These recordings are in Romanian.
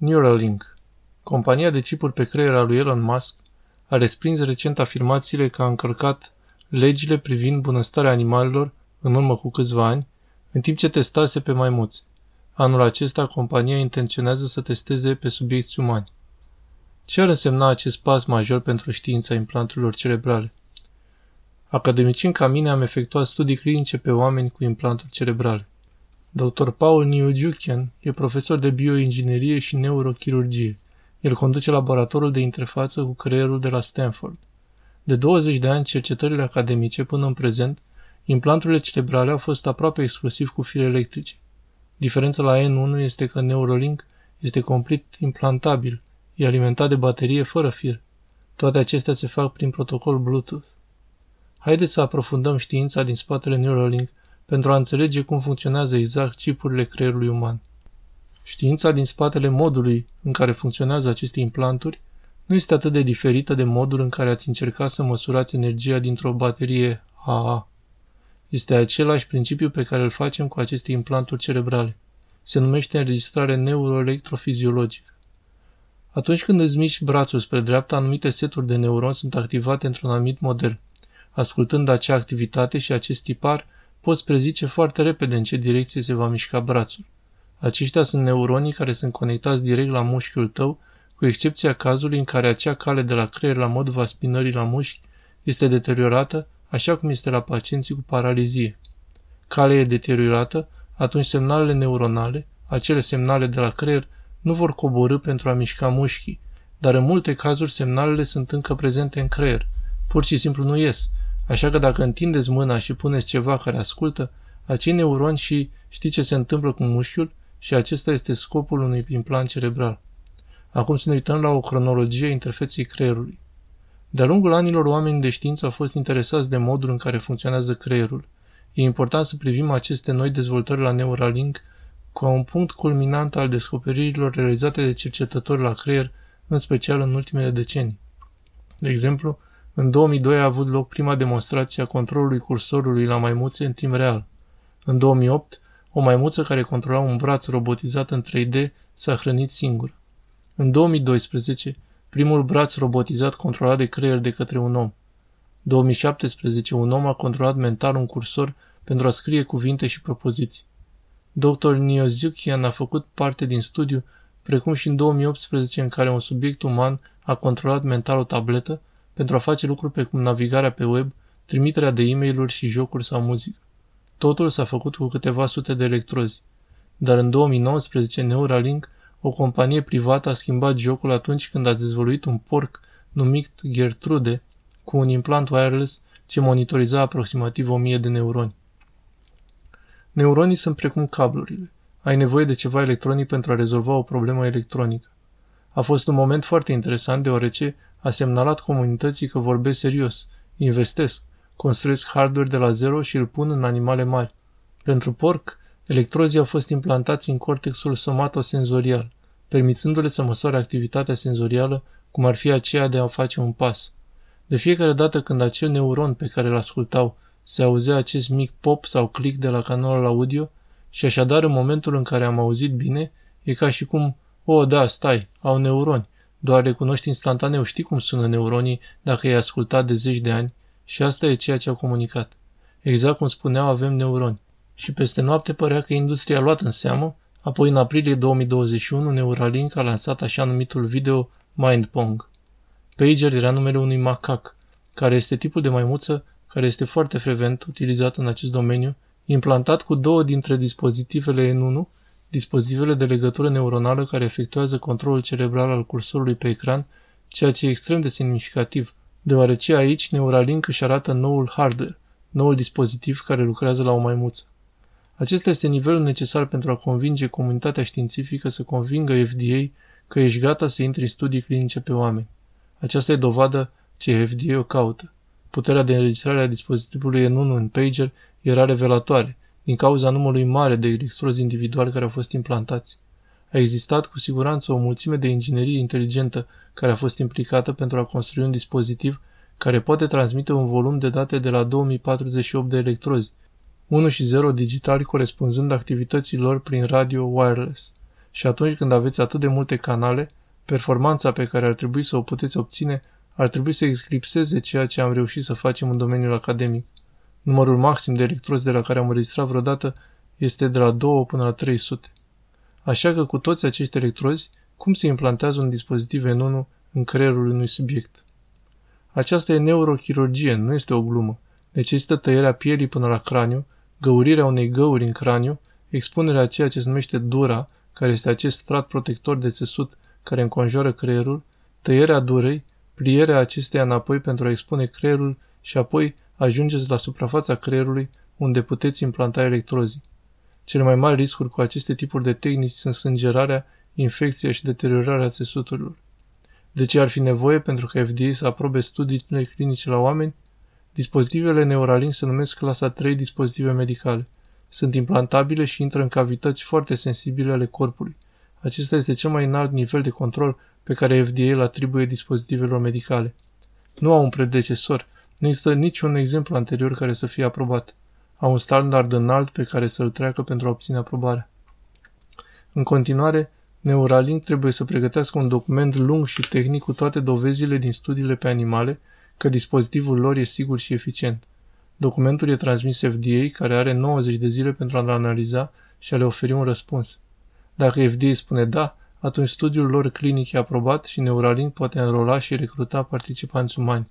Neuralink Compania de chipuri pe creier a lui Elon Musk a respins recent afirmațiile că a încălcat legile privind bunăstarea animalelor în urmă cu câțiva ani, în timp ce testase pe maimuți. Anul acesta, compania intenționează să testeze pe subiecti umani. Ce ar însemna acest pas major pentru știința implanturilor cerebrale? Academicieni ca mine am efectuat studii clinice pe oameni cu implanturi cerebrale. Dr. Paul Niujukian e profesor de bioinginerie și neurochirurgie. El conduce laboratorul de interfață cu creierul de la Stanford. De 20 de ani, cercetările academice până în prezent, implanturile cerebrale au fost aproape exclusiv cu fire electrice. Diferența la N1 este că Neurolink este complet implantabil, e alimentat de baterie fără fir. Toate acestea se fac prin protocol Bluetooth. Haideți să aprofundăm știința din spatele Neuralink pentru a înțelege cum funcționează exact chipurile creierului uman. Știința din spatele modului în care funcționează aceste implanturi nu este atât de diferită de modul în care ați încercat să măsurați energia dintr-o baterie AA. Este același principiu pe care îl facem cu aceste implanturi cerebrale. Se numește înregistrare neuroelectrofiziologică. Atunci când îți miști brațul spre dreapta, anumite seturi de neuroni sunt activate într-un anumit model. Ascultând acea activitate și acest tipar, poți prezice foarte repede în ce direcție se va mișca brațul. Aceștia sunt neuronii care sunt conectați direct la mușchiul tău, cu excepția cazului în care acea cale de la creier la modul spinării la mușchi este deteriorată, așa cum este la pacienții cu paralizie. Calea e deteriorată, atunci semnalele neuronale, acele semnale de la creier, nu vor coborâ pentru a mișca mușchii, dar în multe cazuri semnalele sunt încă prezente în creier. Pur și simplu nu ies, Așa că dacă întindeți mâna și puneți ceva care ascultă, acei neuroni și știi ce se întâmplă cu mușchiul și acesta este scopul unui implant cerebral. Acum să ne uităm la o cronologie a interfeței creierului. De-a lungul anilor, oamenii de știință au fost interesați de modul în care funcționează creierul. E important să privim aceste noi dezvoltări la Neuralink ca un punct culminant al descoperirilor realizate de cercetători la creier, în special în ultimele decenii. De exemplu, în 2002 a avut loc prima demonstrație a controlului cursorului la maimuțe în timp real. În 2008, o maimuță care controla un braț robotizat în 3D s-a hrănit singură. În 2012, primul braț robotizat controlat de creier de către un om. 2017, un om a controlat mental un cursor pentru a scrie cuvinte și propoziții. Dr. Niozukian a făcut parte din studiu, precum și în 2018 în care un subiect uman a controlat mental o tabletă pentru a face lucruri precum navigarea pe web, trimiterea de e mail și jocuri sau muzică. Totul s-a făcut cu câteva sute de electrozi. Dar în 2019, Neuralink, o companie privată, a schimbat jocul atunci când a dezvoluit un porc numit Gertrude cu un implant wireless ce monitoriza aproximativ 1000 de neuroni. Neuronii sunt precum cablurile. Ai nevoie de ceva electronic pentru a rezolva o problemă electronică. A fost un moment foarte interesant deoarece a semnalat comunității că vorbesc serios, investesc, construiesc hardware de la zero și îl pun în animale mari. Pentru porc, electrozii au fost implantați în cortexul somatosenzorial, permițându-le să măsoare activitatea senzorială, cum ar fi aceea de a face un pas. De fiecare dată când acel neuron pe care îl ascultau se auzea acest mic pop sau click de la canalul audio și așadar în momentul în care am auzit bine, e ca și cum, o, da, stai, au neuroni, doar recunoști instantaneu, știi cum sună neuronii dacă i-ai ascultat de zeci de ani și asta e ceea ce au comunicat. Exact cum spuneau, avem neuroni. Și peste noapte părea că industria a luat în seamă, apoi în aprilie 2021 Neuralink a lansat așa numitul video Mindpong. Pager era numele unui macac, care este tipul de maimuță care este foarte frecvent utilizat în acest domeniu, implantat cu două dintre dispozitivele N1 dispozitivele de legătură neuronală care efectuează controlul cerebral al cursorului pe ecran, ceea ce e extrem de semnificativ, deoarece aici Neuralink își arată noul hardware, noul dispozitiv care lucrează la o maimuță. Acesta este nivelul necesar pentru a convinge comunitatea științifică să convingă FDA că ești gata să intri în studii clinice pe oameni. Aceasta e dovadă ce FDA o caută. Puterea de înregistrare a dispozitivului N1 în pager era revelatoare, din cauza numărului mare de electrozi individuali care au fost implantați. A existat cu siguranță o mulțime de inginerie inteligentă care a fost implicată pentru a construi un dispozitiv care poate transmite un volum de date de la 2048 de electrozi, 1 și 0 digitali corespunzând activității lor prin radio wireless. Și atunci când aveți atât de multe canale, performanța pe care ar trebui să o puteți obține ar trebui să eclipseze ceea ce am reușit să facem în domeniul academic. Numărul maxim de electrozi de la care am înregistrat vreodată este de la 2 până la 300. Așa că cu toți acești electrozi, cum se implantează un dispozitiv N1 în creierul unui subiect? Aceasta e neurochirurgie, nu este o glumă. Necesită tăierea pielii până la craniu, găurirea unei găuri în craniu, expunerea a ceea ce se numește dura, care este acest strat protector de țesut care înconjoară creierul, tăierea durei, plierea acesteia înapoi pentru a expune creierul și apoi ajungeți la suprafața creierului unde puteți implanta electrozii. Cele mai mari riscuri cu aceste tipuri de tehnici sunt sângerarea, infecția și deteriorarea țesuturilor. De ce ar fi nevoie pentru ca FDA să aprobe studiile clinice la oameni? Dispozitivele Neuralink se numesc clasa 3 dispozitive medicale. Sunt implantabile și intră în cavități foarte sensibile ale corpului. Acesta este cel mai înalt nivel de control pe care FDA îl atribuie dispozitivelor medicale. Nu au un predecesor, nu există niciun exemplu anterior care să fie aprobat. Au un standard înalt pe care să-l treacă pentru a obține aprobarea. În continuare, Neuralink trebuie să pregătească un document lung și tehnic cu toate dovezile din studiile pe animale că dispozitivul lor e sigur și eficient. Documentul e transmis FDA, care are 90 de zile pentru a-l analiza și a le oferi un răspuns. Dacă FDA spune da, atunci studiul lor clinic e aprobat și Neuralink poate înrola și recruta participanți umani.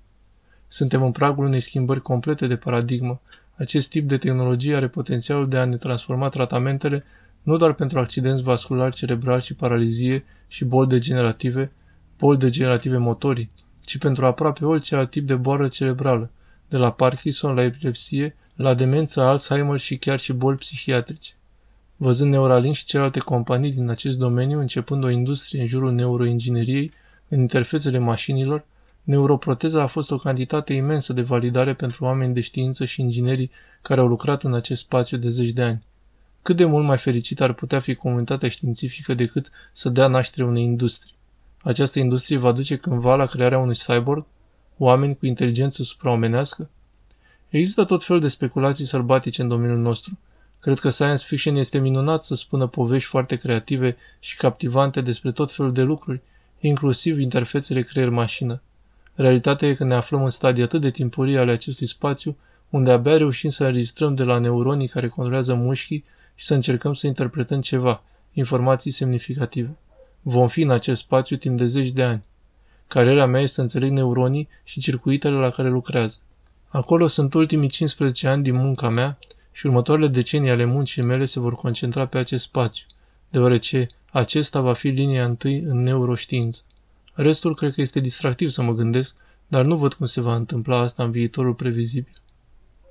Suntem în pragul unei schimbări complete de paradigmă. Acest tip de tehnologie are potențialul de a ne transforma tratamentele nu doar pentru accidenți vasculari cerebrali și paralizie și boli degenerative, boli degenerative motorii, ci pentru aproape orice alt tip de boală cerebrală, de la Parkinson la epilepsie, la demență, Alzheimer și chiar și boli psihiatrice. Văzând Neuralink și celelalte companii din acest domeniu începând o industrie în jurul neuroingineriei, în interfețele mașinilor, neuroproteza a fost o cantitate imensă de validare pentru oameni de știință și inginerii care au lucrat în acest spațiu de zeci de ani. Cât de mult mai fericit ar putea fi comunitatea științifică decât să dea naștere unei industrii. Această industrie va duce cândva la crearea unui cyborg, oameni cu inteligență supraomenească? Există tot fel de speculații sălbatice în domeniul nostru. Cred că science fiction este minunat să spună povești foarte creative și captivante despre tot felul de lucruri, inclusiv interfețele creier-mașină. Realitatea e că ne aflăm în stadii atât de timpurii ale acestui spațiu, unde abia reușim să înregistrăm de la neuronii care controlează mușchii și să încercăm să interpretăm ceva, informații semnificative. Vom fi în acest spațiu timp de zeci de ani. Cariera mea este să înțeleg neuronii și circuitele la care lucrează. Acolo sunt ultimii 15 ani din munca mea și următoarele decenii ale muncii mele se vor concentra pe acest spațiu, deoarece acesta va fi linia întâi în neuroștiință. Restul cred că este distractiv să mă gândesc, dar nu văd cum se va întâmpla asta în viitorul previzibil.